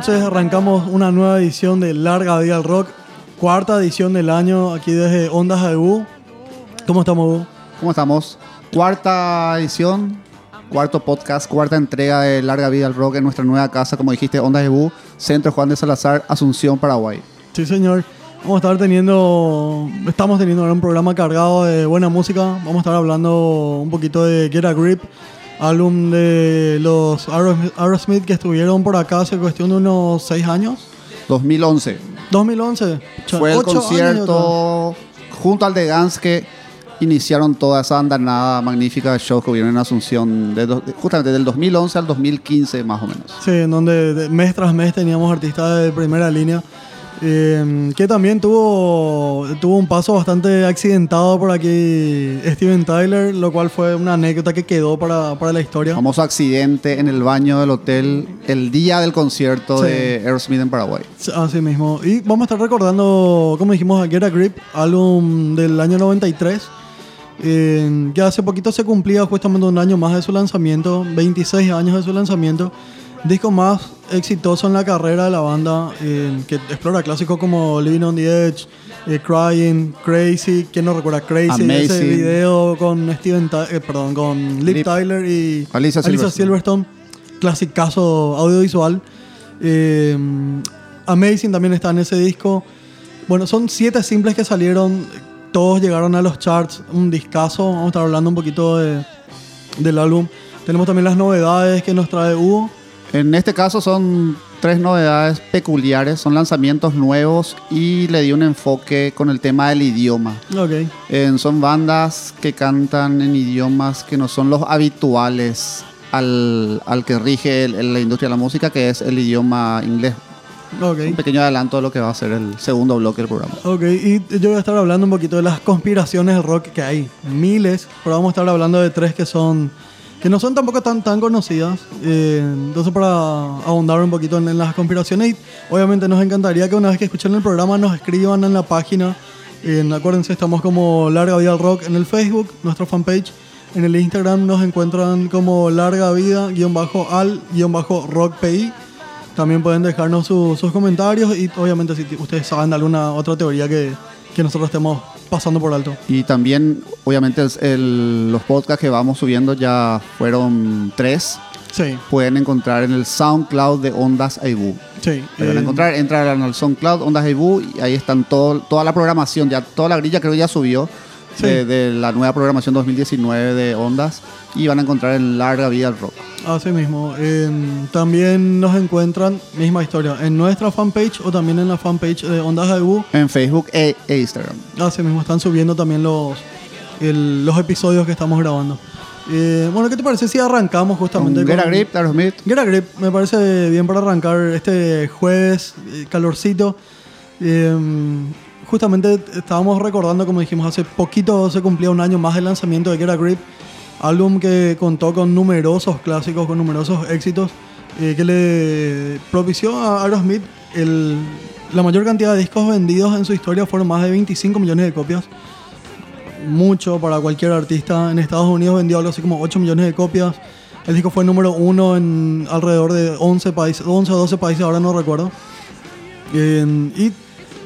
noches. Arrancamos una nueva edición de Larga Vida al Rock. Cuarta edición del año aquí desde Ondas Abu. ¿Cómo estamos, Abu? ¿Cómo estamos? Cuarta edición, cuarto podcast, cuarta entrega de Larga Vida al Rock en nuestra nueva casa, como dijiste, Ondas Abu, Centro Juan de Salazar, Asunción, Paraguay. Sí, señor. Vamos a estar teniendo, estamos teniendo ahora un programa cargado de buena música. Vamos a estar hablando un poquito de Get a Grip, álbum de los Aerosmith que estuvieron por acá hace cuestión de unos 6 años. 2011 2011. fue el concierto junto al de Gans que iniciaron toda esa andanada magnífica de shows que hubieron en Asunción, de justamente del 2011 al 2015 más o menos. Sí, en donde de- mes tras mes teníamos artistas de primera línea. Eh, que también tuvo, tuvo un paso bastante accidentado por aquí Steven Tyler, lo cual fue una anécdota que quedó para, para la historia. Famoso accidente en el baño del hotel el día del concierto Sí. de Aerosmith en Paraguay. Así mismo. Y vamos a estar recordando, como dijimos, a Get a Grip, álbum del año 93. eh, que hace poquito se cumplía justamente un año más de su lanzamiento, 26 años de su lanzamiento. Disco más exitoso en la carrera de la banda, eh, que explora clásicos como Living on the Edge, eh, Crying, Crazy, ¿quién no recuerda Crazy? Ese Amazing. video con Steven eh, perdón, con Liv Tyler y Alicia Silverstone. Silverstone. Clasicazo audiovisual. Amazing también está en ese disco. Bueno, son siete simples que salieron. Todos llegaron a los charts. Un discazo. Vamos a estar hablando un poquito de- del álbum. Tenemos también las novedades que nos trae Hugo. En este caso son tres novedades peculiares, son lanzamientos nuevos y le di un enfoque con el tema del idioma. Ok. Eh, son bandas que cantan en idiomas que no son los habituales al, al que rige el- la industria de la música, que es el idioma inglés. Un Ok. pequeño adelanto de lo que va a ser el segundo bloque del programa. Ok, y yo voy a estar hablando un poquito de las conspiraciones del rock que hay. Miles, pero vamos a estar hablando de tres que son que no son tampoco tan, tan conocidas. Eh, entonces, para ahondar un poquito en, las conspiraciones, obviamente nos encantaría que una vez que escuchen el programa nos escriban en la página. En, acuérdense, estamos como Larga Vida Rock en el Facebook, nuestra fanpage. En el Instagram nos encuentran como Larga Vida, guion bajo al, guion bajo rock PI. También pueden dejarnos su- sus comentarios y obviamente si ustedes saben de alguna otra teoría que, que nosotros estemos pasando por alto. Y también, obviamente, el- los podcasts que vamos subiendo ya fueron tres. Sí, Pueden encontrar en el SoundCloud de Ondas Aibu. sí. A eh, encontrar, entran al SoundCloud, Ondas Aibu, y ahí están todo, toda la programación, ya toda la grilla creo ya subió Sí. de, de la nueva programación 2019 de Ondas y van a encontrar en Larga Vida al Rock. Así mismo. En- también nos encuentran, misma historia, en nuestra fanpage o también en la fanpage de Ondas Abu. En Facebook e, e Instagram. Así mismo están subiendo también los, el- los episodios que estamos grabando. Eh, bueno, ¿qué te parece si arrancamos Con justamente Get a Grip, Aerosmith. Get a Grip, me parece bien para arrancar este jueves, eh, calorcito. Eh, justamente estábamos recordando, como dijimos, hace poquito se cumplía un año más del lanzamiento de Get a Grip, álbum que contó con numerosos clásicos, con numerosos éxitos, eh, que le propició a Aerosmith el- la mayor cantidad de discos vendidos en su historia, fueron más de 25 millones de copias. Mucho para cualquier artista. En Estados Unidos vendió algo así como 8 millones de copias. El disco fue número uno en alrededor de 11 países, 11 o 12 países, ahora no recuerdo. En- y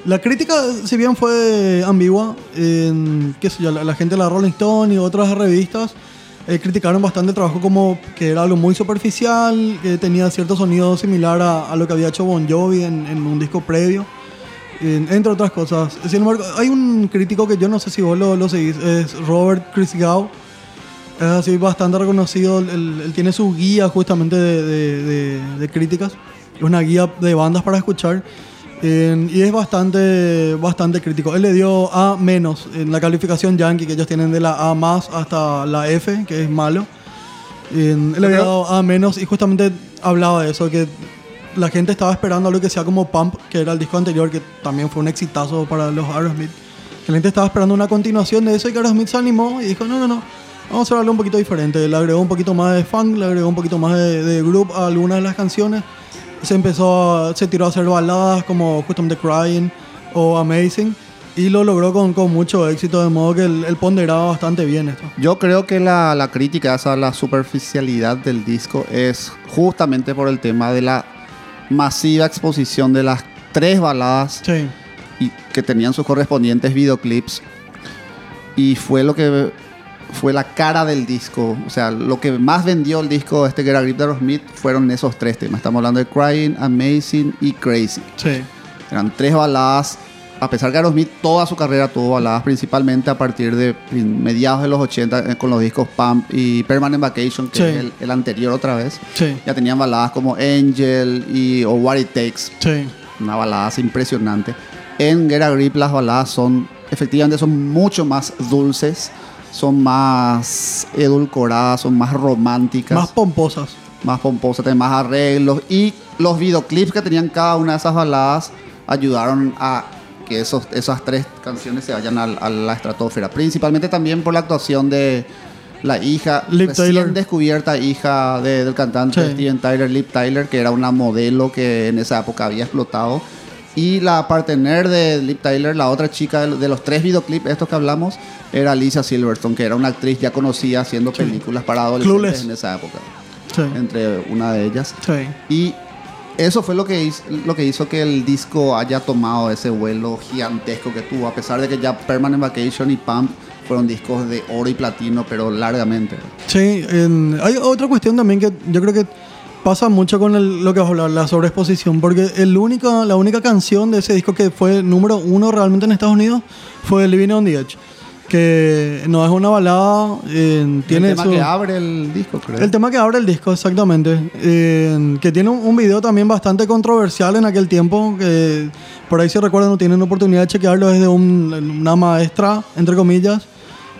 la crítica, si bien fue ambigua, en, qué sé yo, la, la gente de la Rolling Stone y otras revistas eh, criticaron bastante el trabajo como que era algo muy superficial, que tenía cierto sonido similar a, a lo que había hecho Bon Jovi en, en un disco previo, en- entre otras cosas. Sin embargo, hay un crítico que yo no sé si vos lo, lo seguís, es Robert Christgau. Es así bastante reconocido, él, él tiene su guía justamente de, de- de- de críticas, es una guía de bandas para escuchar. En- y es bastante, bastante crítico. Él le dio A menos en la calificación Yankee que ellos tienen de la A más hasta la F, que es malo. En- él le había dado A menos y justamente hablaba de eso, que la gente estaba esperando algo que sea como Pump, que era el disco anterior, que también fue un exitazo para los Aerosmith. Que la gente estaba esperando una continuación de eso y que Aerosmith se animó y dijo, no, no, no, vamos a hacer algo un poquito diferente. Le agregó un poquito más de funk, le agregó un poquito más de, de group a algunas de las canciones. Se empezó, a- se tiró a hacer baladas como justamente Crying o Amazing y lo logró con, con mucho éxito, de modo que él, él ponderaba bastante bien esto. Yo creo que la, la crítica a la superficialidad del disco es justamente por el tema de la masiva exposición de las tres baladas Sí. y que tenían sus correspondientes videoclips. Y fue lo que fue la cara del disco. O sea, lo que más vendió el disco este que era Grip de Aerosmith fueron esos tres temas. Estamos hablando de Crying, Amazing y Crazy. Sí. Eran tres baladas. A pesar que Aerosmith toda su carrera tuvo baladas, principalmente a partir de mediados de los 80 eh, con los discos Pump y Permanent Vacation, que Sí. es el, el anterior otra vez. Sí. Ya tenían baladas como Angel y o What It Takes, Sí. una balada impresionante. En Get a Grip las baladas son, efectivamente, son mucho más dulces, son más edulcoradas, son más románticas, Más más, pomposas. pomposas, tienen más arreglos. Y los videoclips que tenían cada una de esas baladas ayudaron a que esos, esas tres canciones se vayan al- a, la estratosfera. Principalmente también por la actuación de la hija, recién Tyler. descubierta hija de- del cantante Sí. Steven Tyler, Liv Tyler, que era una modelo que en esa época había explotado. Y la partner de Liv Tyler, la otra chica de, los tres videoclips, estos que hablamos, era Alicia Silverstone, que era una actriz ya conocida haciendo películas para adolescentes Clueless. en esa época, Sí. entre una de ellas. Sí. Y eso fue lo que, hizo, lo que hizo que el disco haya tomado ese vuelo gigantesco que tuvo, a pesar de que ya Permanent Vacation y Pump fueron discos de oro y platino, pero largamente. Sí, en- hay otra cuestión también que yo creo que pasa mucho con el- lo que vas a hablar, la sobreexposición, porque el único, la única canción de ese disco que fue número uno realmente en Estados Unidos fue Living on the Edge, que no es una balada, eh, tiene el tema su- que abre el disco, creo. el tema que abre el disco, exactamente. Eh, que tiene un, un video también bastante controversial en aquel tiempo. Que por ahí, si recuerdan, no tienen oportunidad de chequearlo. Es de un- una maestra, entre comillas.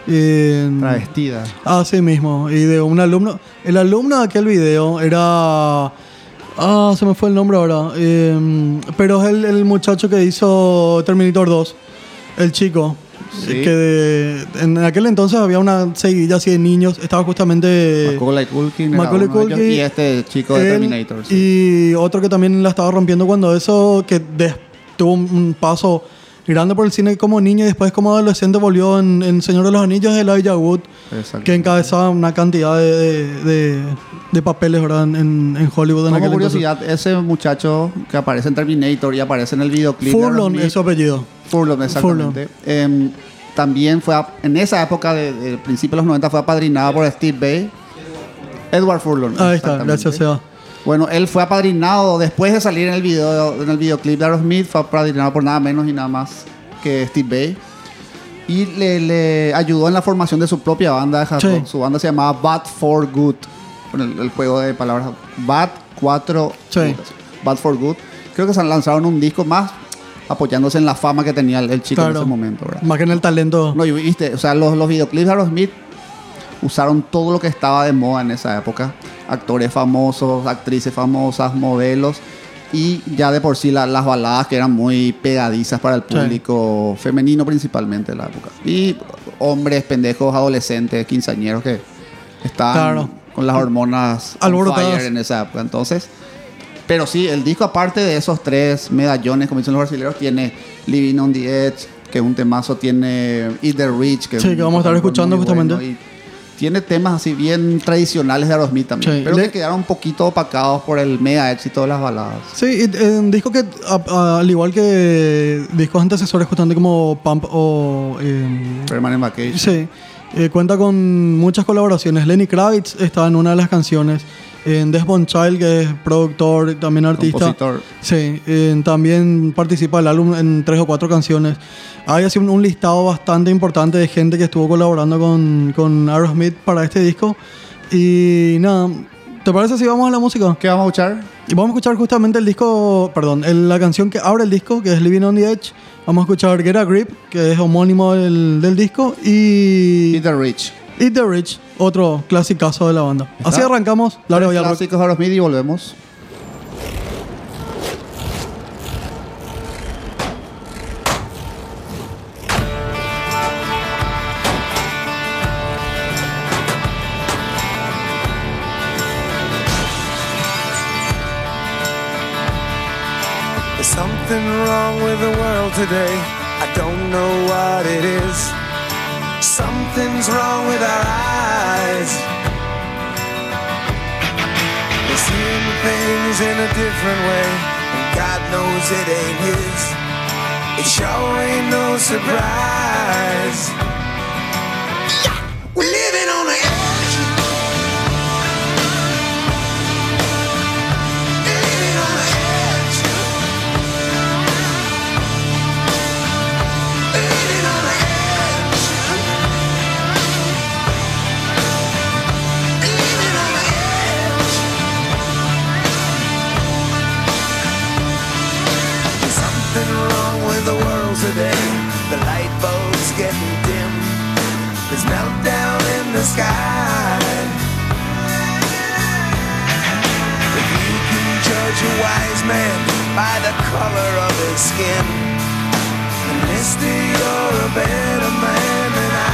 Eh, Travestida. Así mismo. Y de un alumno. El alumno de aquel video era. Ah, se me fue el nombre ahora. Eh, pero es el, el muchacho que hizo Terminator 2. El chico. Sí. Que de- en aquel entonces había una seguidilla así de niños. Estaba justamente. Macaulay Culkin, Macaulay Culkin, y este chico de él Terminator. sí. Y otro que también la estaba rompiendo cuando eso, que des- tuvo un, un paso grande por el cine como niño y después como adolescente volvió en, en Señor de los Anillos de Elijah Wood, que encabezaba una cantidad de, de, de- papeles ¿verdad? En, en Hollywood en Como aquel entonces. curiosidad, ese muchacho que aparece en Terminator y aparece en el videoclip. de Furlong es su apellido. Furlong, exactamente. Em, también fue, a- en esa época, de, de principios de los 90, fue apadrinado por Steve Bay. Edward Furlong. Ahí está, gracias Seba. Bueno, él fue apadrinado después de salir en el video en el videoclip de Aerosmith, fue apadrinado por nada menos y nada más que Steve Bay. Y le, le ayudó en la formación de su propia banda Sí. Su banda se llamaba Bad for Good. Con el, el juego de palabras Bad 4 Sí. Bad for Good. Creo que se lanzaron un disco más apoyándose en la fama que tenía el, el chico en Claro. ese momento. ¿verdad? Más que en el talento. No, y viste, o sea, los, los videoclips de Aerosmith usaron todo lo que estaba de moda en esa época. Actores famosos, actrices famosas, modelos. Y ya de por sí la- las baladas que eran muy pegadizas para el Sí. público femenino principalmente de la época. Y hombres, pendejos, adolescentes, quinceañeros que estaban Claro. con las hormonas on Alborotadas. en esa época. Entonces, pero sí, el disco aparte de esos tres medallones, como dicen los brasileños, tiene Living on the Edge, que es un temazo, tiene Eat the Rich, que, es Sí, un que vamos a estar escuchando justamente. y tiene temas así bien tradicionales de Aerosmith también, Sí, pero le- que quedaron un poquito opacados por el mega éxito de las baladas. Sí, y, eh, un disco que, a- a- al igual que discos antecesores, justamente como Pump o. eh, Permanent Vacation. Sí, eh, cuenta con muchas colaboraciones. Lenny Kravitz está en una de las canciones. En Desmond Child, que es productor, también artista. Compositor. Sí, eh, también participa del álbum en tres o cuatro canciones. Hay así un, un listado bastante importante de gente que estuvo colaborando con, con Aerosmith para este disco. Y nada, ¿te parece si vamos a la música? ¿Qué vamos a escuchar? Y vamos a escuchar justamente el disco, perdón, el- la canción que abre el disco, que es Living on the Edge. Vamos a escuchar Get a Grip, que es homónimo del, del disco, y Eat the Rich. Eat the Rich, otro clasicazo de la banda. Así ¿Está? arrancamos, Largo y al rock. Clásicos de Aerosmith y volvemos. There's something wrong with the world today. I don't know what it is. Something's wrong with our eyes. We're seeing things in a different way. And God knows it ain't his. It sure ain't no surprise. Getting dim. There's meltdown in the sky. If you can judge a wise man by the color of his skin, then mister, you're a better man than I.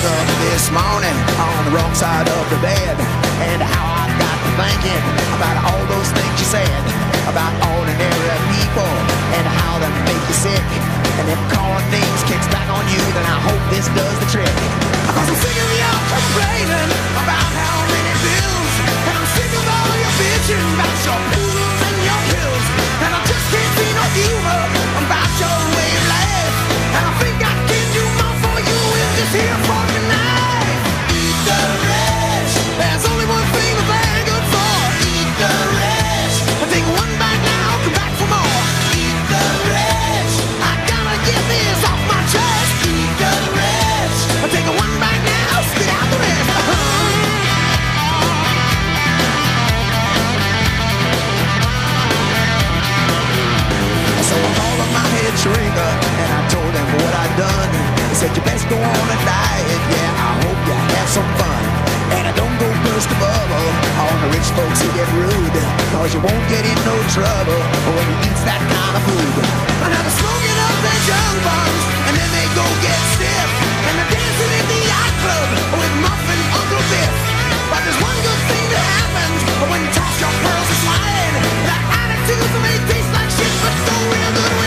woke up this morning on the wrong side of the bed. And how I got to thinking about all those things you said about ordinary people and how they make you sick. And if calling names kicks back on you, then I hope this does the trick. Cause I'm sick of y'all complaining about how many bills. And I'm sick of all your bitching about your poodles and your pills. And I just can't see no humor about your way of life. And I think I can do more for you in this here shrinker and I told him what I'd done. He said, You best go on a diet, yeah, I hope you have some fun. And I don't go burst a bubble on oh, the rich folks who get rude. Cause you won't get in no trouble when you eat that kind of food. And now they're smoking up their junk buns and then they go get stiff. And they're dancing in the yacht club with Muffin Uncle Biff. But there's one good thing that happens when you toss your pearls to slide. That attitude may taste like shit, but so real good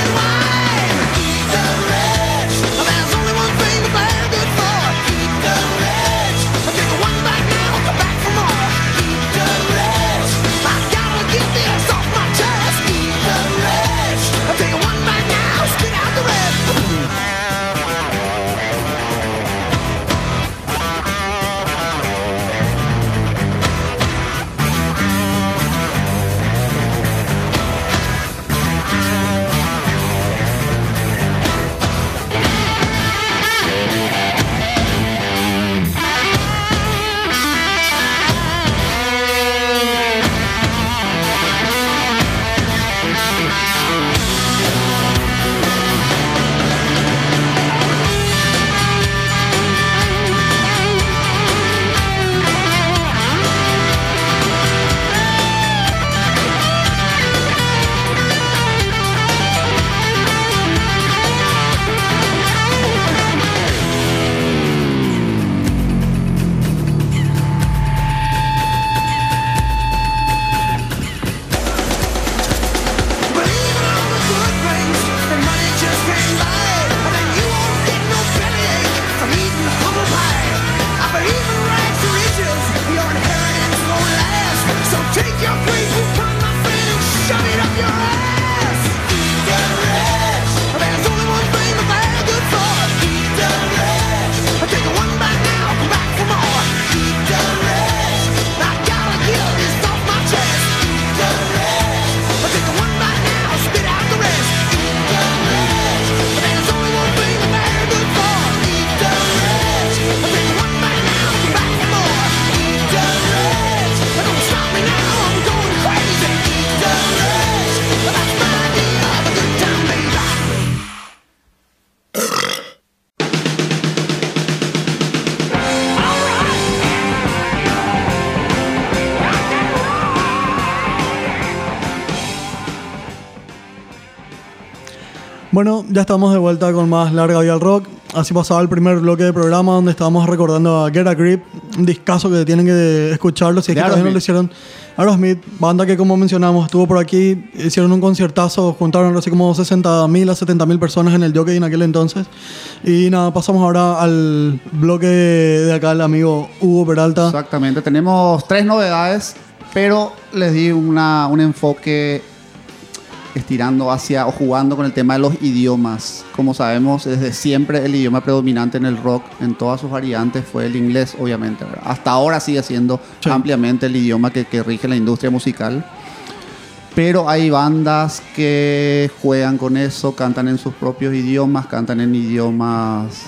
Bueno, ya estamos de vuelta con más Larga Vida al Rock. Así pasaba el primer bloque de programa donde estábamos recordando a Get a Grip, un discazo que tienen que escucharlo. Si es que todavía no lo hicieron. Aerosmith, banda que como mencionamos estuvo por aquí, hicieron un conciertazo, juntaron así como 60 mil a 70 mil personas en el jockey en aquel entonces. Y nada, pasamos ahora al bloque de acá el amigo Hugo Peralta. Exactamente, tenemos tres novedades, pero les di una, un enfoque estirando hacia o jugando con el tema de los idiomas. Como sabemos, desde siempre el idioma predominante en el rock, en todas sus variantes, fue el inglés, obviamente. ¿verdad? Hasta ahora sigue siendo Sí. ampliamente el idioma que, que rige la industria musical. Pero hay bandas que juegan con eso, cantan en sus propios idiomas, cantan en idiomas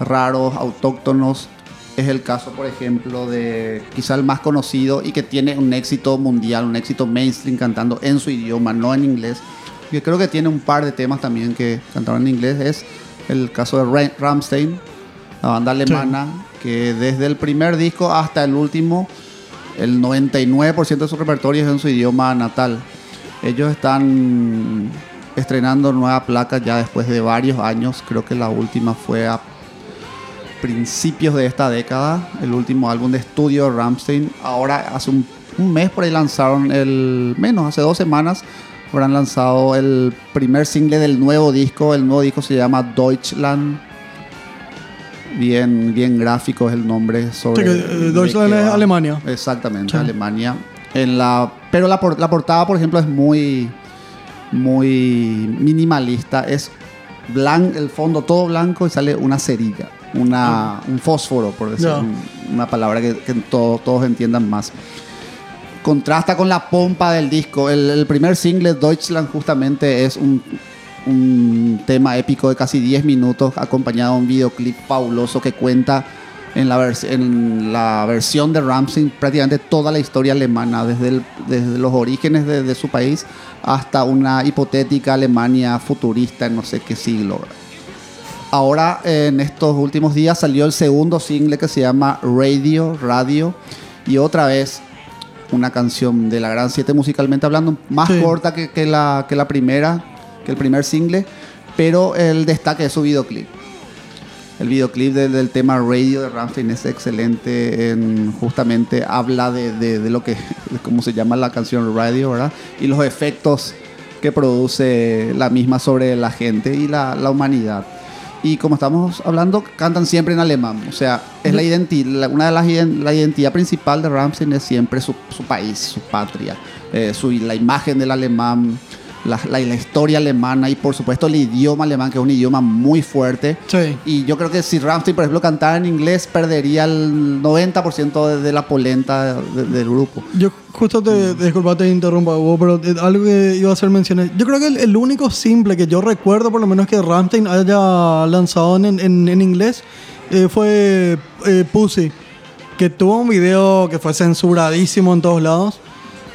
raros, autóctonos. Es el caso, por ejemplo, de quizá el más conocido y que tiene un éxito mundial, un éxito mainstream cantando en su idioma, no en inglés. Que creo que tiene un par de temas también que cantaron en inglés. Es el caso de Ra- Rammstein, la banda alemana, que desde el primer disco hasta el último, el 99% de su repertorio es en su idioma natal. Ellos están estrenando nueva placa ya después de varios años. Creo que la última fue a principios de esta década, el último álbum de estudio de Rammstein. Ahora, hace un, un mes por ahí lanzaron el, menos, hace dos semanas, habrán lanzado el primer single del nuevo disco. El nuevo disco se llama Deutschland. Bien, bien gráfico es el nombre sobre. Sí, que, eh, de Deutschland es. Alemania. Exactamente, Sí. Alemania. En la, pero la, la portada, por ejemplo, es muy, muy minimalista. Es blan, el fondo todo blanco y sale una cerilla, una, un fósforo, por decir una palabra que, que todo- todos entiendan más. Contrasta con la pompa del disco. El, el primer single, Deutschland, justamente es un, un tema épico de casi 10 minutos, acompañado de un videoclip fabuloso que cuenta en la, en la versión de Ramsey prácticamente toda la historia alemana, desde, el- desde los orígenes de, de su país hasta una hipotética Alemania futurista en no sé qué siglo. Ahora, en estos últimos días, salió el segundo single que se llama Radio, Radio, y otra vez una canción de la Gran 7 musicalmente hablando, más Sí. corta que, que la, que la primera, que el primer single, pero el destaque es su videoclip. El videoclip del, del tema Radio de Rammstein es excelente, en- justamente habla de, de- de lo que, de cómo se llama la canción Radio, ¿verdad? Y los efectos que produce la misma sobre la gente y la, la humanidad. Y como estamos hablando, cantan siempre en alemán. O sea, es la identidad, una de las la identidad principal de Rammstein es siempre su, su país, su patria, eh, su, la imagen del alemán, la, la- la historia alemana y por supuesto el idioma alemán, que es un idioma muy fuerte. Sí. Y yo creo que si Rammstein, por ejemplo, cantara en inglés, perdería el 90% de, de la polenta de- del grupo. Yo justo te, Mm. disculpa, te interrumpa, Hugo, pero eh, algo que iba a hacer menciones. Yo creo que el, el único simple que yo recuerdo, por lo menos que Rammstein haya lanzado en, en- en inglés, eh, fue eh, Pussy, que tuvo un video que fue censuradísimo en todos lados.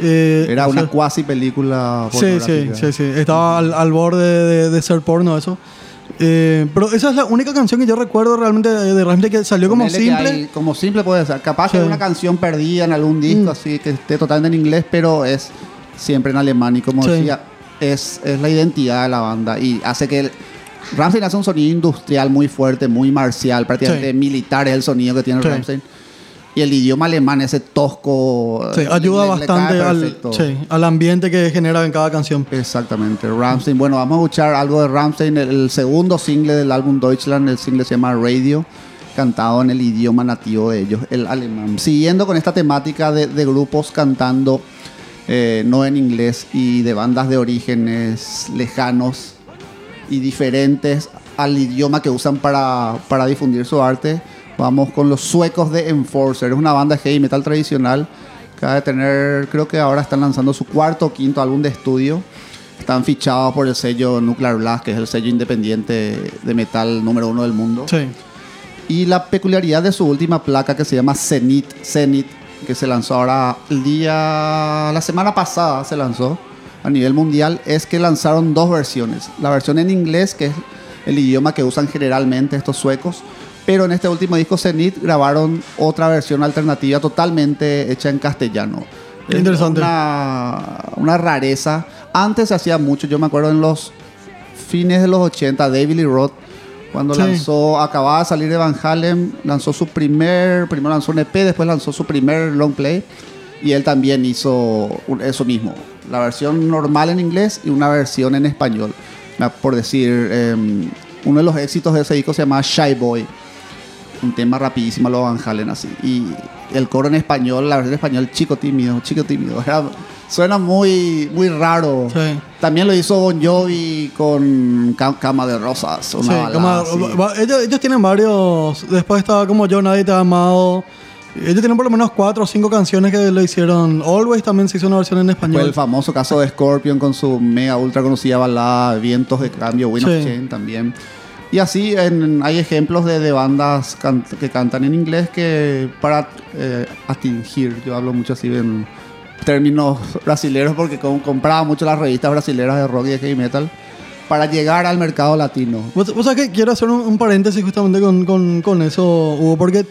Eh, Era o una sea, cuasi película Sí, sí, sí, sí. Estaba al, al borde de, de ser porno eso. Eh, pero esa es la única canción que yo recuerdo realmente de, de Rammstein que salió como Ponele que simple. hay- como simple puede ser. Capaz que Sí. hay una canción perdida en algún disco, Mm. así que esté totalmente en inglés, pero es siempre en alemán. Y como Sí. decía, es, es la identidad de la banda. Y hace que. El, Rammstein hace un sonido industrial muy fuerte, muy marcial, prácticamente Sí. militar es el sonido que tiene Sí. Y el idioma alemán, ese tosco. Sí, eh, ayuda bastante al, perfecto. sí, al ambiente que genera en cada canción. Exactamente, Ramstein. Bueno, vamos a escuchar algo de Ramstein, el, el segundo single del álbum Deutschland, el single se llama Radio, cantado en el idioma nativo de ellos, el alemán. Siguiendo con esta temática de, de grupos cantando eh, no en inglés y de bandas de orígenes lejanos y diferentes al idioma que usan para, para difundir su arte. Vamos con los suecos de Enforcer. Es una banda heavy metal tradicional. Acaba de tener, creo que ahora están lanzando su cuarto o quinto álbum de estudio. Están fichados por el sello Nuclear Blast, que es el sello independiente de metal número uno del mundo. Sí. Y la peculiaridad de su última placa que se llama Zenith, Zenith, que se lanzó ahora el día, la semana pasada se lanzó a nivel mundial, es que lanzaron dos versiones. La versión en inglés, que es el idioma que usan generalmente estos suecos, pero en este último disco Zenith grabaron otra versión alternativa totalmente hecha en castellano. Interesante. Es Una, una rareza. Antes se hacía mucho, yo me acuerdo en los fines de los 80, David Lee Roth, cuando Sí. lanzó, acababa de salir de Van Halen, lanzó su primer, primero lanzó un EP, después lanzó su primer long play y él también hizo eso mismo, la versión normal en inglés y una versión en español. Por decir, em, uno de los éxitos de ese disco se llama Shy Boy, un tema rapidísimo a los Van Halen así. Y el coro en español, la versión en español, chico tímido, chico tímido. Era- suena muy, muy raro. Sí. También lo hizo Bon Jovi con Ca- Cama de Rosas. Una Sí, balada ellos, ellos tienen varios. Después estaba como Yo, Nadie Te ha Amado. Ellos tienen por lo menos cuatro o cinco canciones que lo hicieron. Always también se hizo una versión en Fue español. el famoso caso de Scorpion con su mega ultra conocida balada Vientos de Cambio, Wind of. Change también. Y así en- hay ejemplos de, de bandas can- que cantan en inglés que para eh, atingir, yo hablo mucho así en términos brasileños porque com- compraba mucho las revistas brasileras de rock y de heavy metal para llegar al mercado latino. Vos, vos sabés que quiero hacer un, un paréntesis justamente con, con, con eso, Hugo, porque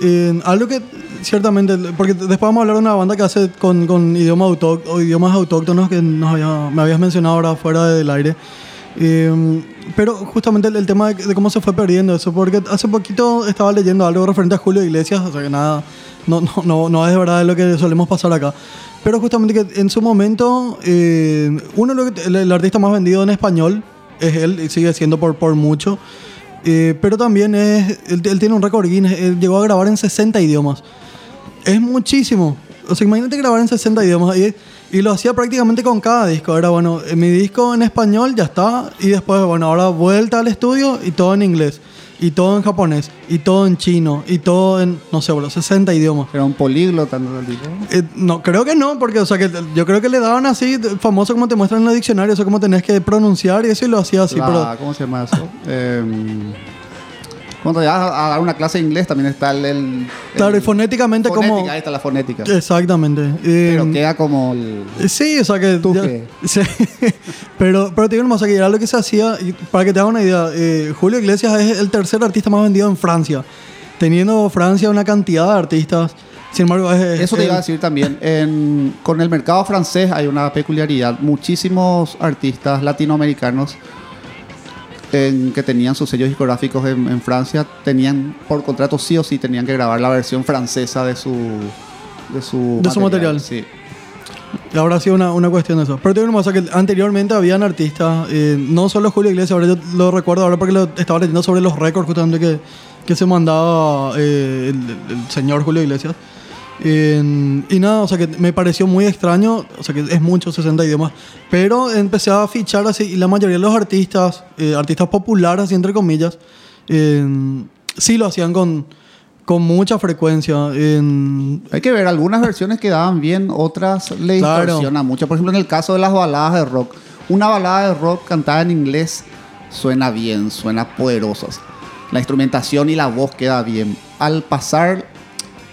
eh, algo que ciertamente, porque después vamos a hablar de una banda que hace con, con idioma autóct- o idiomas autóctonos que nos había- me habías mencionado ahora fuera del aire. Eh, pero justamente el, el tema de, de cómo se fue perdiendo eso, porque hace poquito estaba leyendo algo referente a Julio Iglesias, o sea que nada, no, no, no, no es de verdad lo que solemos pasar acá. Pero justamente que en su momento, eh, uno el, el artista más vendido en español es él, y sigue siendo por, por mucho. Eh, pero también es, él, él tiene un récord Guinness, él llegó a grabar en 60 idiomas. Es muchísimo. O sea, imagínate grabar en 60 idiomas. Y, y lo hacía prácticamente con cada disco. Era, bueno, en mi disco en español ya está. Y después, bueno, ahora vuelta al estudio y todo en inglés. Y todo en japonés. Y todo en chino. Y todo en, no sé, bueno, 60 idiomas. Era un políglota, ¿no? Eh, no, creo que no, porque, o sea, que yo creo que le daban así, famoso como te muestran en los diccionarios, o sea, como tenés que pronunciar y eso y lo hacía así, La- pero... ¿Cómo se llama eso? Em, cuando vas a, dar una clase de inglés también está el... el- Claro, y fonéticamente como... fonética, Ahí está la fonética. Exactamente. Eh, Pero queda como el... Sí, o sea que... ¿Tú ya-? Sí. pero, pero te digo más, o sea, que era lo que se hacía, y para que te hagas una idea, eh, Julio Iglesias es el tercer artista más vendido en Francia, teniendo Francia una cantidad de artistas. Sin embargo, es Eso te el- iba a decir también. En- con el mercado francés hay una peculiaridad. Muchísimos artistas latinoamericanos en- que tenían sus sellos discográficos en, en Francia tenían por contrato sí o sí tenían que grabar la versión francesa de su de su, De su material. Sí. Habrá sido una, una cuestión de eso. Pero te digo más, o sea, que anteriormente habían artistas, eh, no solo Julio Iglesias, ahora yo lo recuerdo ahora porque lo estaba leyendo sobre los récords justamente que, que se mandaba eh, el, el señor Julio Iglesias. Y nada, o sea que me pareció muy extraño, o sea que es mucho, 60 idiomas, pero empecé a fichar así y la mayoría de los artistas, eh, artistas populares, así entre comillas, eh, sí lo hacían con, con mucha frecuencia. En, Hay que ver, algunas versiones quedaban bien, otras le Claro. distorsiona mucho. Por ejemplo, en el caso de las baladas de rock, una balada de rock cantada en inglés suena bien, suena poderosa. La instrumentación y la voz queda bien. Al pasar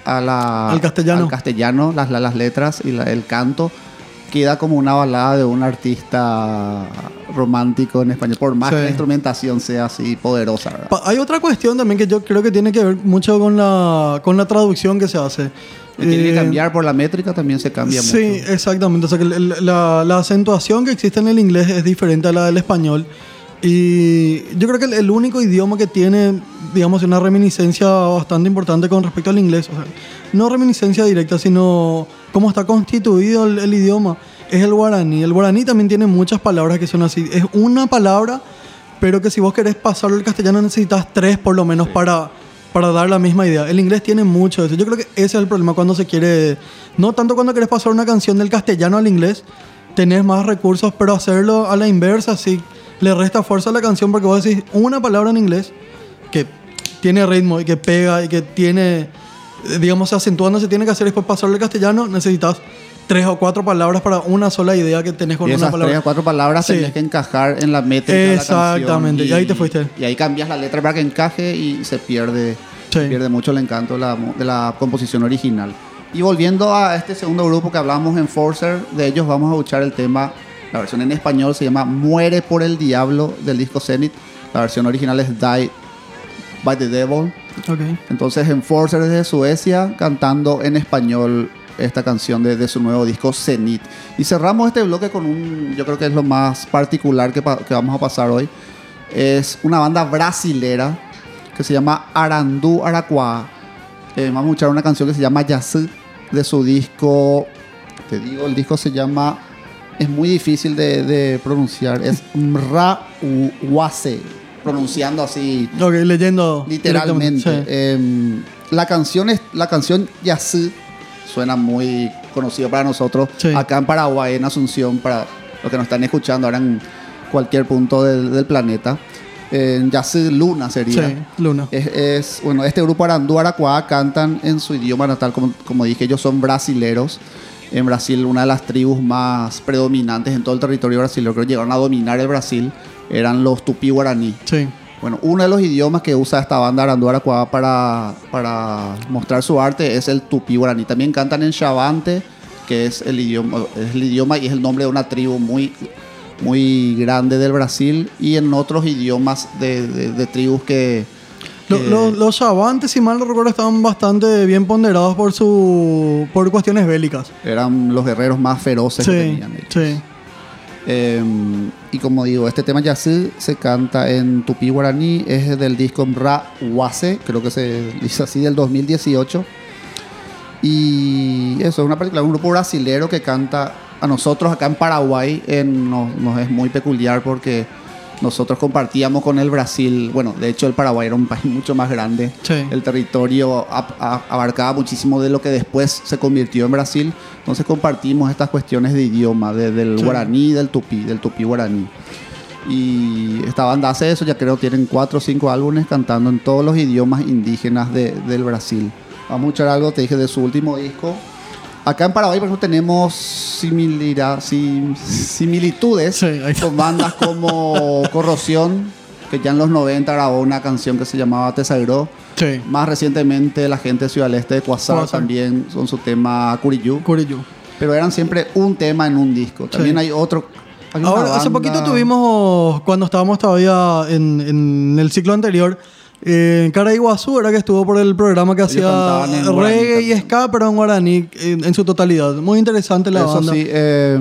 a la, Al castellano. al castellano, las, las, letras y la- el canto, queda como una balada de un artista romántico en español, por más Sí. que la instrumentación sea así poderosa. Hay otra cuestión también que yo creo que tiene que ver mucho con la, con la traducción que se hace. Que tiene que Eh, cambiar por la métrica, también se cambia Sí, mucho. exactamente. O sea, que la, la acentuación que existe en el inglés es diferente a la del español. Y yo creo que el, único idioma que tiene, digamos, una reminiscencia bastante importante con respecto al inglés, o no reminiscencia directa, sino cómo está constituido el, idioma, es el guaraní. El guaraní también tiene muchas palabras que son así. Es una palabra, pero que si vos querés pasarlo al castellano necesitas tres por lo menos para, para dar la misma idea. El inglés tiene mucho de eso. Yo creo que ese es el problema cuando se quiere, no tanto cuando querés pasar una canción del castellano al inglés, tenés más recursos, pero hacerlo a la inversa sí le resta fuerza a la canción porque vos decís una palabra en inglés que tiene ritmo y que pega y que tiene, digamos, se acentúa donde se tiene que hacer y después pasarlo al castellano, necesitas tres o cuatro palabras para una sola idea que tenés con y una esas palabra. tres o cuatro palabras Sí. tenés que encajar en la métrica de la Exactamente, canción. y ahí te fuiste. Y ahí cambias la letra para que encaje y se pierde, Sí. pierde mucho el encanto de la, de la composición original. Y volviendo a este segundo grupo que hablamos en Forcer, de ellos vamos a escuchar el tema, la versión en español se llama Muere por el Diablo del disco Zenith. La versión original es Die by the Devil. Ok. Entonces en Forcer desde Suecia cantando en español esta canción de, de su nuevo disco Zenith. Y cerramos este bloque con un, yo creo que es lo más particular que, vamos a pasar hoy. Es una banda brasilera que se llama Arandú Aracuá. Eh, vamos a escuchar una canción que se llama Yasu de su disco. Te digo, el disco se llama. Es muy difícil de, de pronunciar. Es Mrawase. Pronunciando así Ok, leyendo. literalmente. sí. Em, la canción es la canción Yasu suena muy conocido para nosotros Sí. acá en Paraguay, en Asunción, para los que nos están escuchando ahora en cualquier punto del, del planeta. Yasu Luna sería. Sí, Luna. Es, es- bueno, este grupo Arandú Aracuá cantan en su idioma natal, como, como dije, ellos son brasileros. En Brasil, una de las tribus más predominantes en todo el territorio brasileño, creo que llegaron a dominar el Brasil, eran los tupí guaraní. Sí. Bueno, uno de los idiomas que usa esta banda Arandú Aracuá para, para mostrar su arte es el tupí guaraní. También cantan en Chavante, que es el idioma, es el idioma y es el nombre de una tribu muy, muy grande del Brasil, y en otros idiomas de, de- de tribus que... Lo- que- lo- los chavantes, si mal no recuerdo, estaban bastante bien ponderados por su por cuestiones bélicas. eran los guerreros más feroces que tenían ellos. sí. Eh, y como digo, este tema Yasu se canta en tupí guaraní, es del disco Mra Wase, creo que se dice así, del 2018. Y eso, es una película, un grupo brasilero que canta a nosotros acá en Paraguay, en- nos, nos es muy peculiar porque nosotros compartíamos con el Brasil, bueno, de hecho el Paraguay era un país mucho más grande, Sí. el territorio abarcaba muchísimo de lo que después se convirtió en Brasil, entonces compartimos estas cuestiones de idioma, de- del Sí. guaraní y del tupí, del tupí guaraní. Y esta banda hace eso, ya creo tienen cuatro o cinco álbumes cantando en todos los idiomas indígenas de- del Brasil. Vamos a escuchar algo, te dije, de su último disco. Acá en Paraguay, por ejemplo, tenemos similira- sim- similitudes Sí, con bandas como Corrosión, que ya en los 90 grabó una canción que se llamaba Tesagró. Sí. Más recientemente, la gente de Ciudad del Este de Cuasar también con su tema Curiyú. Curiyú. Pero eran siempre un tema en un disco. También Sí. hay otro. Ahora, hace poquito tuvimos, cuando estábamos todavía en, en el ciclo anterior, eh, Cara Iguazú era que estuvo por el programa que hacía en guaraní reggae y ska, pero en guaraní en, en su totalidad. Muy interesante la Eso banda. sí, eh,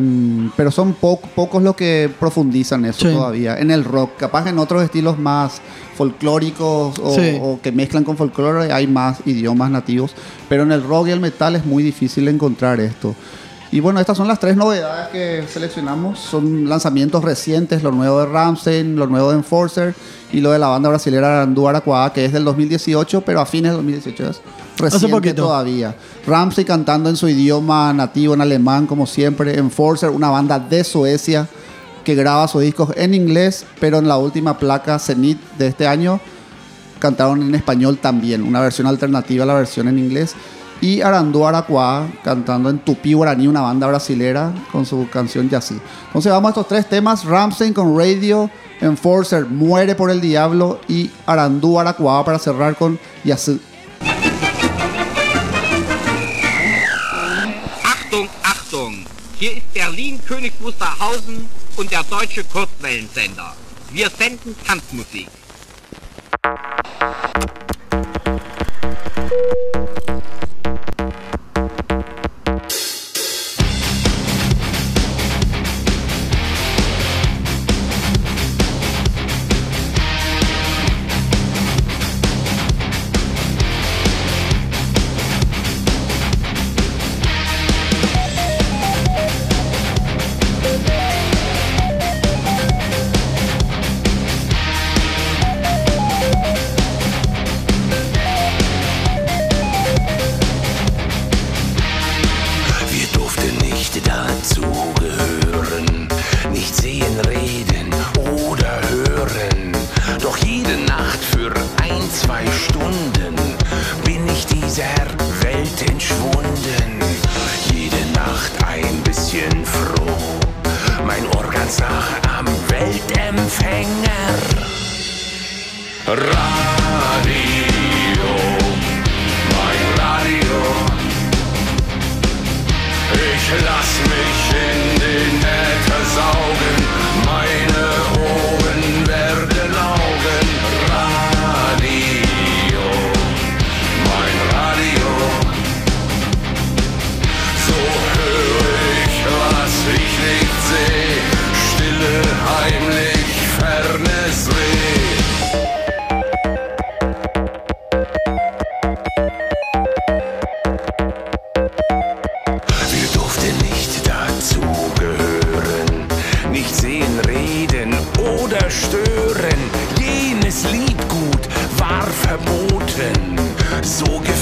pero son po- pocos los que profundizan eso Sí. todavía. En el rock, capaz en otros estilos más folclóricos o, Sí. o que mezclan con folclore hay más idiomas nativos. Pero en el rock y el metal es muy difícil encontrar esto. Y bueno, estas son las tres novedades que seleccionamos. Son lanzamientos recientes, lo nuevo de Ramstein, lo nuevo de Enforcer y lo de la banda brasilera Arandú Aracuá, que es del 2018, pero a fines del 2018 es reciente poquito. todavía. Ramsey cantando en su idioma nativo, en alemán, como siempre. Enforcer, una banda de Suecia que graba sus discos en inglés, pero en la última placa Zenith de este año cantaron en español también, una versión alternativa a la versión en inglés. Y Arandú Aracuá cantando en tupí guaraní, una banda brasilera, con su canción Yací. Entonces vamos a estos tres temas, Ramstein con Radio, Enforcer, Muere por el Diablo y Arandú Aracuá para cerrar con Yací. Achtung, Achtung! Hier ist Berlin König Wusterhausen und der deutsche Kurzwellensender. Wir senden Tanzmusik. oder stören. Jenes Liedgut war verboten, so gefährlich.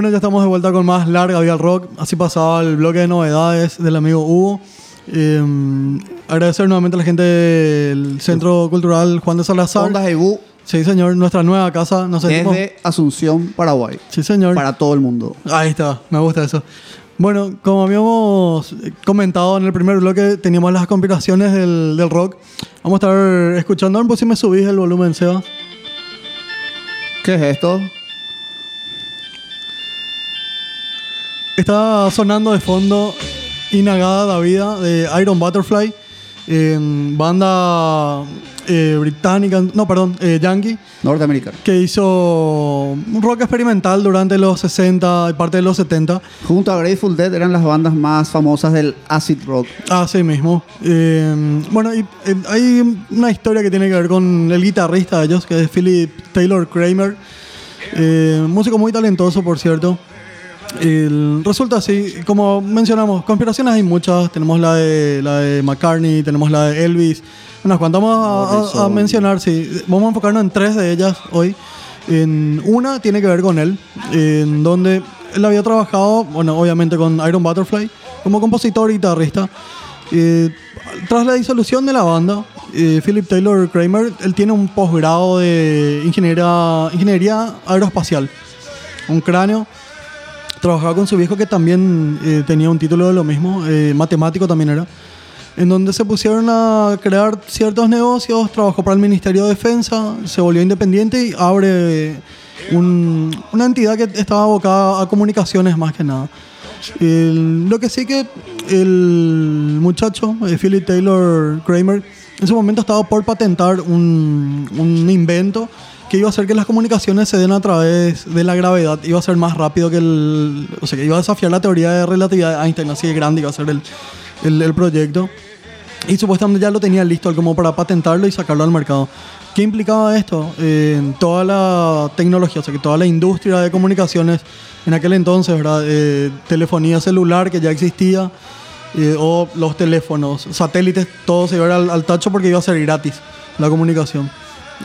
Bueno, ya estamos de vuelta con más larga Vía al Rock. Así pasaba el bloque de novedades del amigo Hugo. Eh, agradecer nuevamente a la gente del Centro Cultural Juan de Salazar. Ondas Ebú Sí, señor, nuestra nueva casa. Nos sentimos... desde Asunción, Paraguay. Sí, señor. Para todo el mundo. Ahí está, me gusta eso. Bueno, como habíamos comentado en el primer bloque, teníamos las conspiraciones del, del rock. Vamos a estar escuchando, pues si me subís el volumen, Seba. ¿Qué es esto? Está sonando de fondo Inagada la vida de Iron Butterfly, eh, banda eh, británica, no, perdón, eh, yankee, Norteamericano. que hizo un rock experimental durante los 60 y parte de los 70. Junto a Grateful Dead eran las bandas más famosas del acid rock. Así mismo. Eh, bueno, y, eh, hay una historia que tiene que ver con el guitarrista de ellos, que es Philip Taylor Kramer. Músico muy talentoso, por cierto. El- resulta así, como mencionamos, conspiraciones hay muchas. Tenemos la de, la de McCartney, tenemos la de Elvis. Unas cuantas vamos a- a, a mencionar, sí. Vamos a enfocarnos en tres de ellas hoy. En una tiene que ver con él, en donde él había trabajado, bueno, obviamente con Iron Butterfly, como compositor y guitarrista. Eh, tras la disolución de la banda, eh, Philip Taylor Kramer, él tiene un posgrado de ingeniería, ingeniería aeroespacial, un cráneo. Trabajaba con su viejo que también eh, tenía un título de lo mismo, eh, matemático también era, en donde se pusieron a crear ciertos negocios, trabajó para el Ministerio de Defensa, se volvió independiente y abre un- una entidad que estaba abocada a comunicaciones más que nada. El- lo que sí que el muchacho, eh, Philip Taylor Kramer, en su momento estaba por patentar un, un invento que iba a hacer que las comunicaciones se den a través de la gravedad. Iba a ser más rápido que el... O sea, que iba a desafiar la teoría de relatividad de Einstein, así de grande iba a ser el, el, el proyecto. Y supuestamente ya lo tenía listo como para patentarlo y sacarlo al mercado. ¿Qué implicaba esto? Eh, toda la tecnología, o sea, que toda la industria de comunicaciones en aquel entonces, ¿verdad? Eh, telefonía celular que ya existía, eh, o los teléfonos, satélites, todo se iba al, al tacho porque iba a ser gratis la comunicación.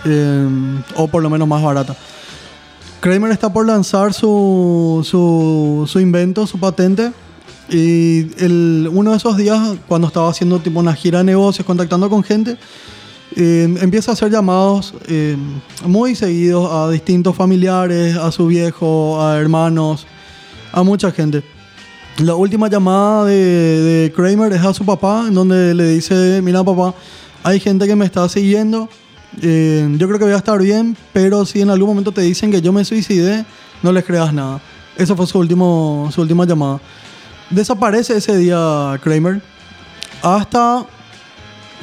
Eh, o por lo menos más barata. Kramer está por lanzar su, su, su invento, su patente. Y el, uno de esos días, cuando estaba haciendo tipo una gira de negocios, contactando con gente, eh, empieza a hacer llamados eh, muy seguidos a distintos familiares, a su viejo, a hermanos, a mucha gente. La última llamada de, de Kramer es a su papá, en donde le dice, mira papá, hay gente que me está siguiendo, eh, yo creo que voy a estar bien, pero si en algún momento te dicen que yo me suicidé, no les creas nada. Esa fue su, último, su última llamada. Desaparece ese día Kramer hasta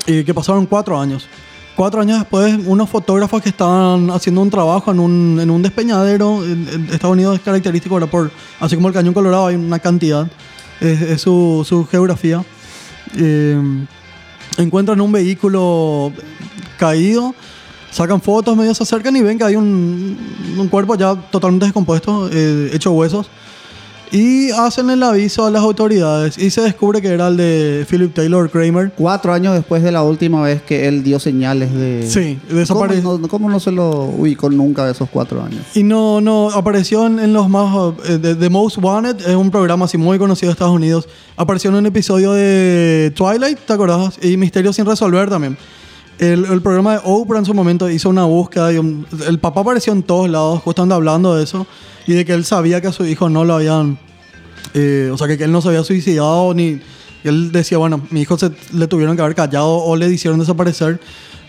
eh, que pasaron cuatro años. Cuatro años después, unos fotógrafos que estaban haciendo un trabajo en un, en un despeñadero, en, en Estados Unidos es característico, ¿verdad? Por, así como el cañón colorado hay una cantidad es, es su, su geografía. Eh, encuentran un vehículo caído, sacan fotos, medio se acercan y ven que hay un, un cuerpo ya totalmente descompuesto, eh, hecho huesos. Y hacen el aviso a las autoridades y se descubre que era el de Philip Taylor Kramer. Cuatro años después de la última vez que él dio señales de... Sí, desapareció. ¿Cómo no, cómo no se lo ubicó nunca de esos cuatro años? Y no, no, apareció en, en los más. eh, de- The Most Wanted, es un programa así muy conocido de Estados Unidos. Apareció en un episodio de Twilight, ¿te acordás? Y Misterio sin resolver también. El, el programa de Oprah en su momento hizo una búsqueda. Y un- el papá apareció en todos lados, justamente hablando de eso. Y de que él sabía que a su hijo no lo habían. eh, o sea, que, que él no se había suicidado ni. él decía, bueno, mi hijo se, le tuvieron que haber callado o le hicieron desaparecer.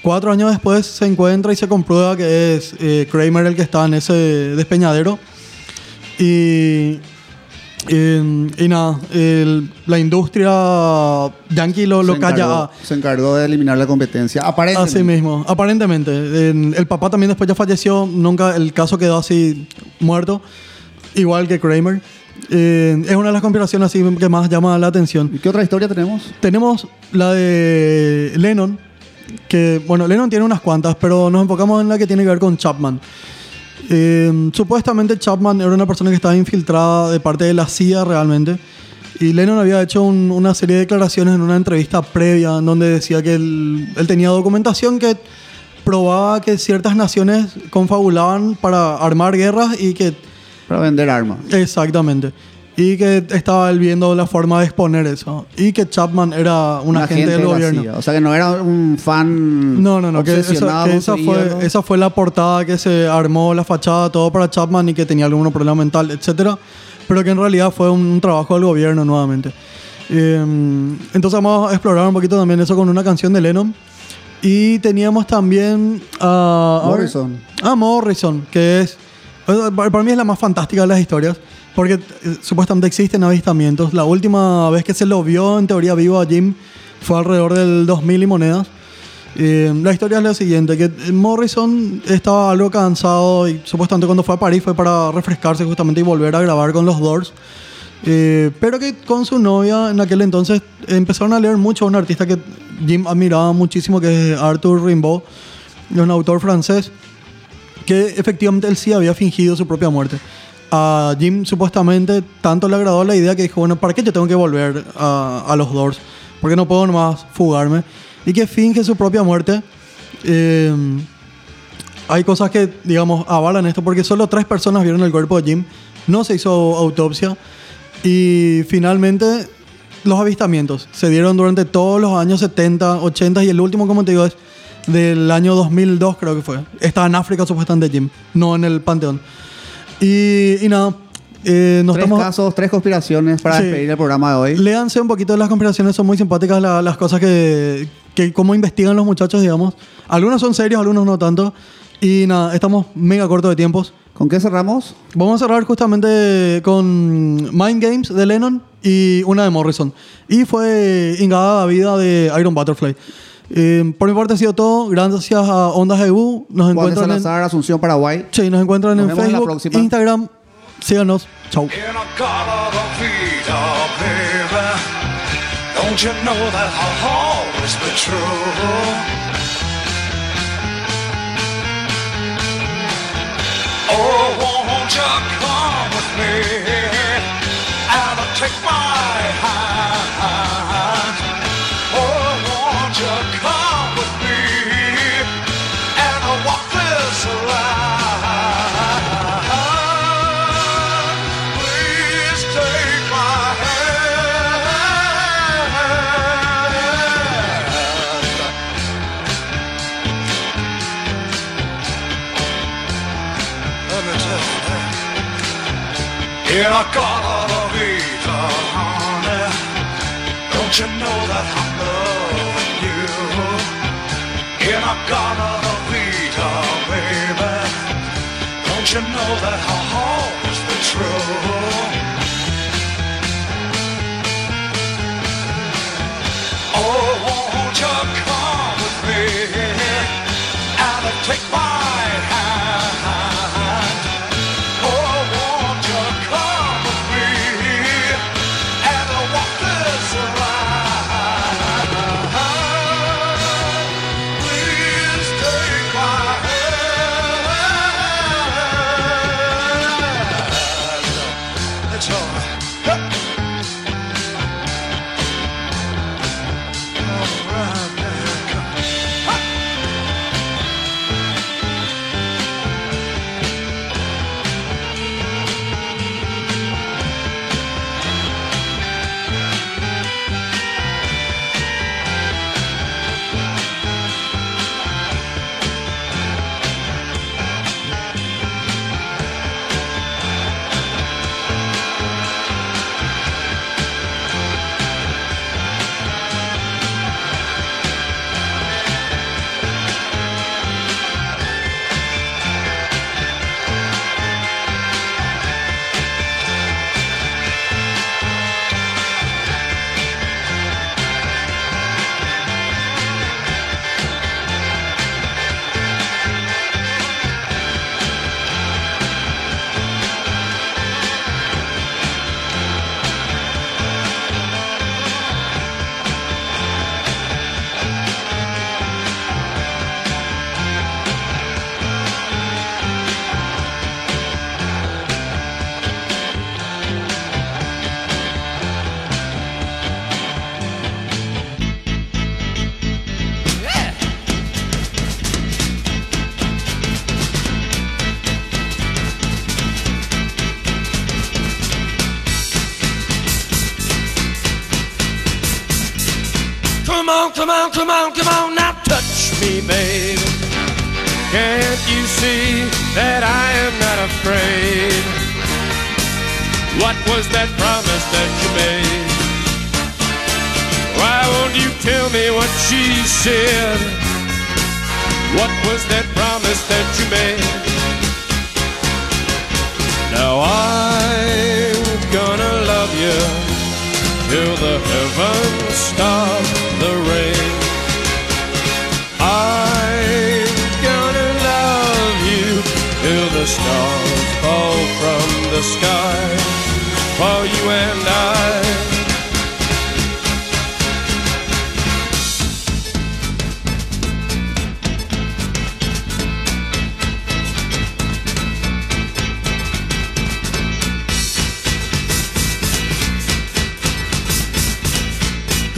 Cuatro años después se encuentra y se comprueba que es eh, Kramer el que está en ese despeñadero. Y, y, y nada, el- la industria yankee lo, lo se, calla. encargó, se encargó de eliminar la competencia. Aparentemente. Así mismo, aparentemente. En- el papá también después ya falleció, nunca el caso quedó así muerto, igual que Kramer. Eh, es una de las conspiraciones así que más llama la atención. ¿Y qué otra historia tenemos? Tenemos la de Lennon, que, bueno, Lennon tiene unas cuantas, pero nos enfocamos en la que tiene que ver con Chapman. Eh, supuestamente Chapman era una persona que estaba infiltrada de parte de la CIA realmente. Y Lennon había hecho un- una serie de declaraciones en una entrevista previa en donde decía que él, él tenía documentación que probaba que ciertas naciones confabulaban para armar guerras y que Para vender armas. Exactamente. Y que estaba él viendo la forma de exponer eso. Y que Chapman era un agente del gobierno. O sea que no era un fan. No, no, no, que, esa, que esa fue, esa fue la portada que se armó, la fachada, todo para Chapman y que tenía algún problema mental, etcétera Pero que en realidad fue un trabajo del gobierno nuevamente. Eh, entonces vamos a explorar un poquito también eso con una canción de Lennon. Y teníamos también a... a Morrison. Ah, Morrison, que es. eh, para mí es la más fantástica de las historias. Porque eh, supuestamente existen avistamientos. La última vez que se lo vio en teoría vivo a Jim fue alrededor del 2000 y monedas. Eh, la historia es la siguiente: que eh, Morrison estaba algo cansado y supuestamente cuando fue a París fue para refrescarse justamente y volver a grabar con los Doors. Eh, pero que con su novia en aquel entonces empezaron a leer mucho a un artista que Jim admiraba muchísimo, que es Arthur Rimbaud, un autor francés, que efectivamente él sí había fingido su propia muerte. A Jim supuestamente tanto le agradó la idea que dijo, bueno, ¿para qué yo tengo que volver a, los Doors? Porque no puedo nomás fugarme. Y que finge su propia muerte. Eh, hay cosas que, digamos, avalan esto porque solo tres personas vieron el cuerpo de Jim. No se hizo autopsia. Y finalmente, los avistamientos se dieron durante todos los años 70, 80 y el último, como te digo, es del año 2002, creo que fue. Estaba en África, supuestamente, Jim, no en el Panteón. Y, y nada, eh, nos Tres estamos. casos, tres conspiraciones para Sí. despedir el programa de hoy. Léanse un poquito de las conspiraciones, son muy simpáticas la- las cosas que, que cómo investigan los muchachos, digamos. Algunos son serios, algunos no tanto. Y nada, estamos mega cortos de tiempos. ¿Con qué cerramos? Vamos a cerrar justamente con Mind Games de Lennon y una de Morrison. Y fue Ingada vida de Iron Butterfly. Eh, por mi parte ha sido todo. Gracias a Ondas EU. Nos Juan de encuentran en, Asunción, Paraguay. sí, nos encuentran Nos en vemos en la Facebook, próxima. Instagram. Síganos. Chau. You? Oh, won't come with me take my In a Colorado Vita, honey, don't you know that I'm loving you? In a Colorado Vita, baby, don't you know that I'll Come on, come on, come on, now touch me, babe. Can't you see that I am not afraid? What was that promise that you made? Why won't you tell me what she said? What was that promise that you made? Now I'm gonna love you till the heavens stop the rain. I'm gonna love you till the stars fall from the sky for you and I.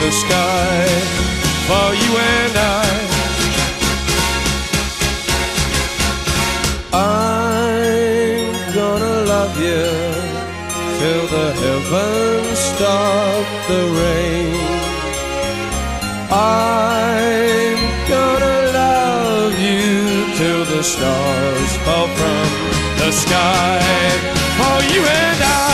the sky for you and I. I'm gonna love you till the heavens stop the rain. I'm gonna love you till the stars fall from the sky for you and I.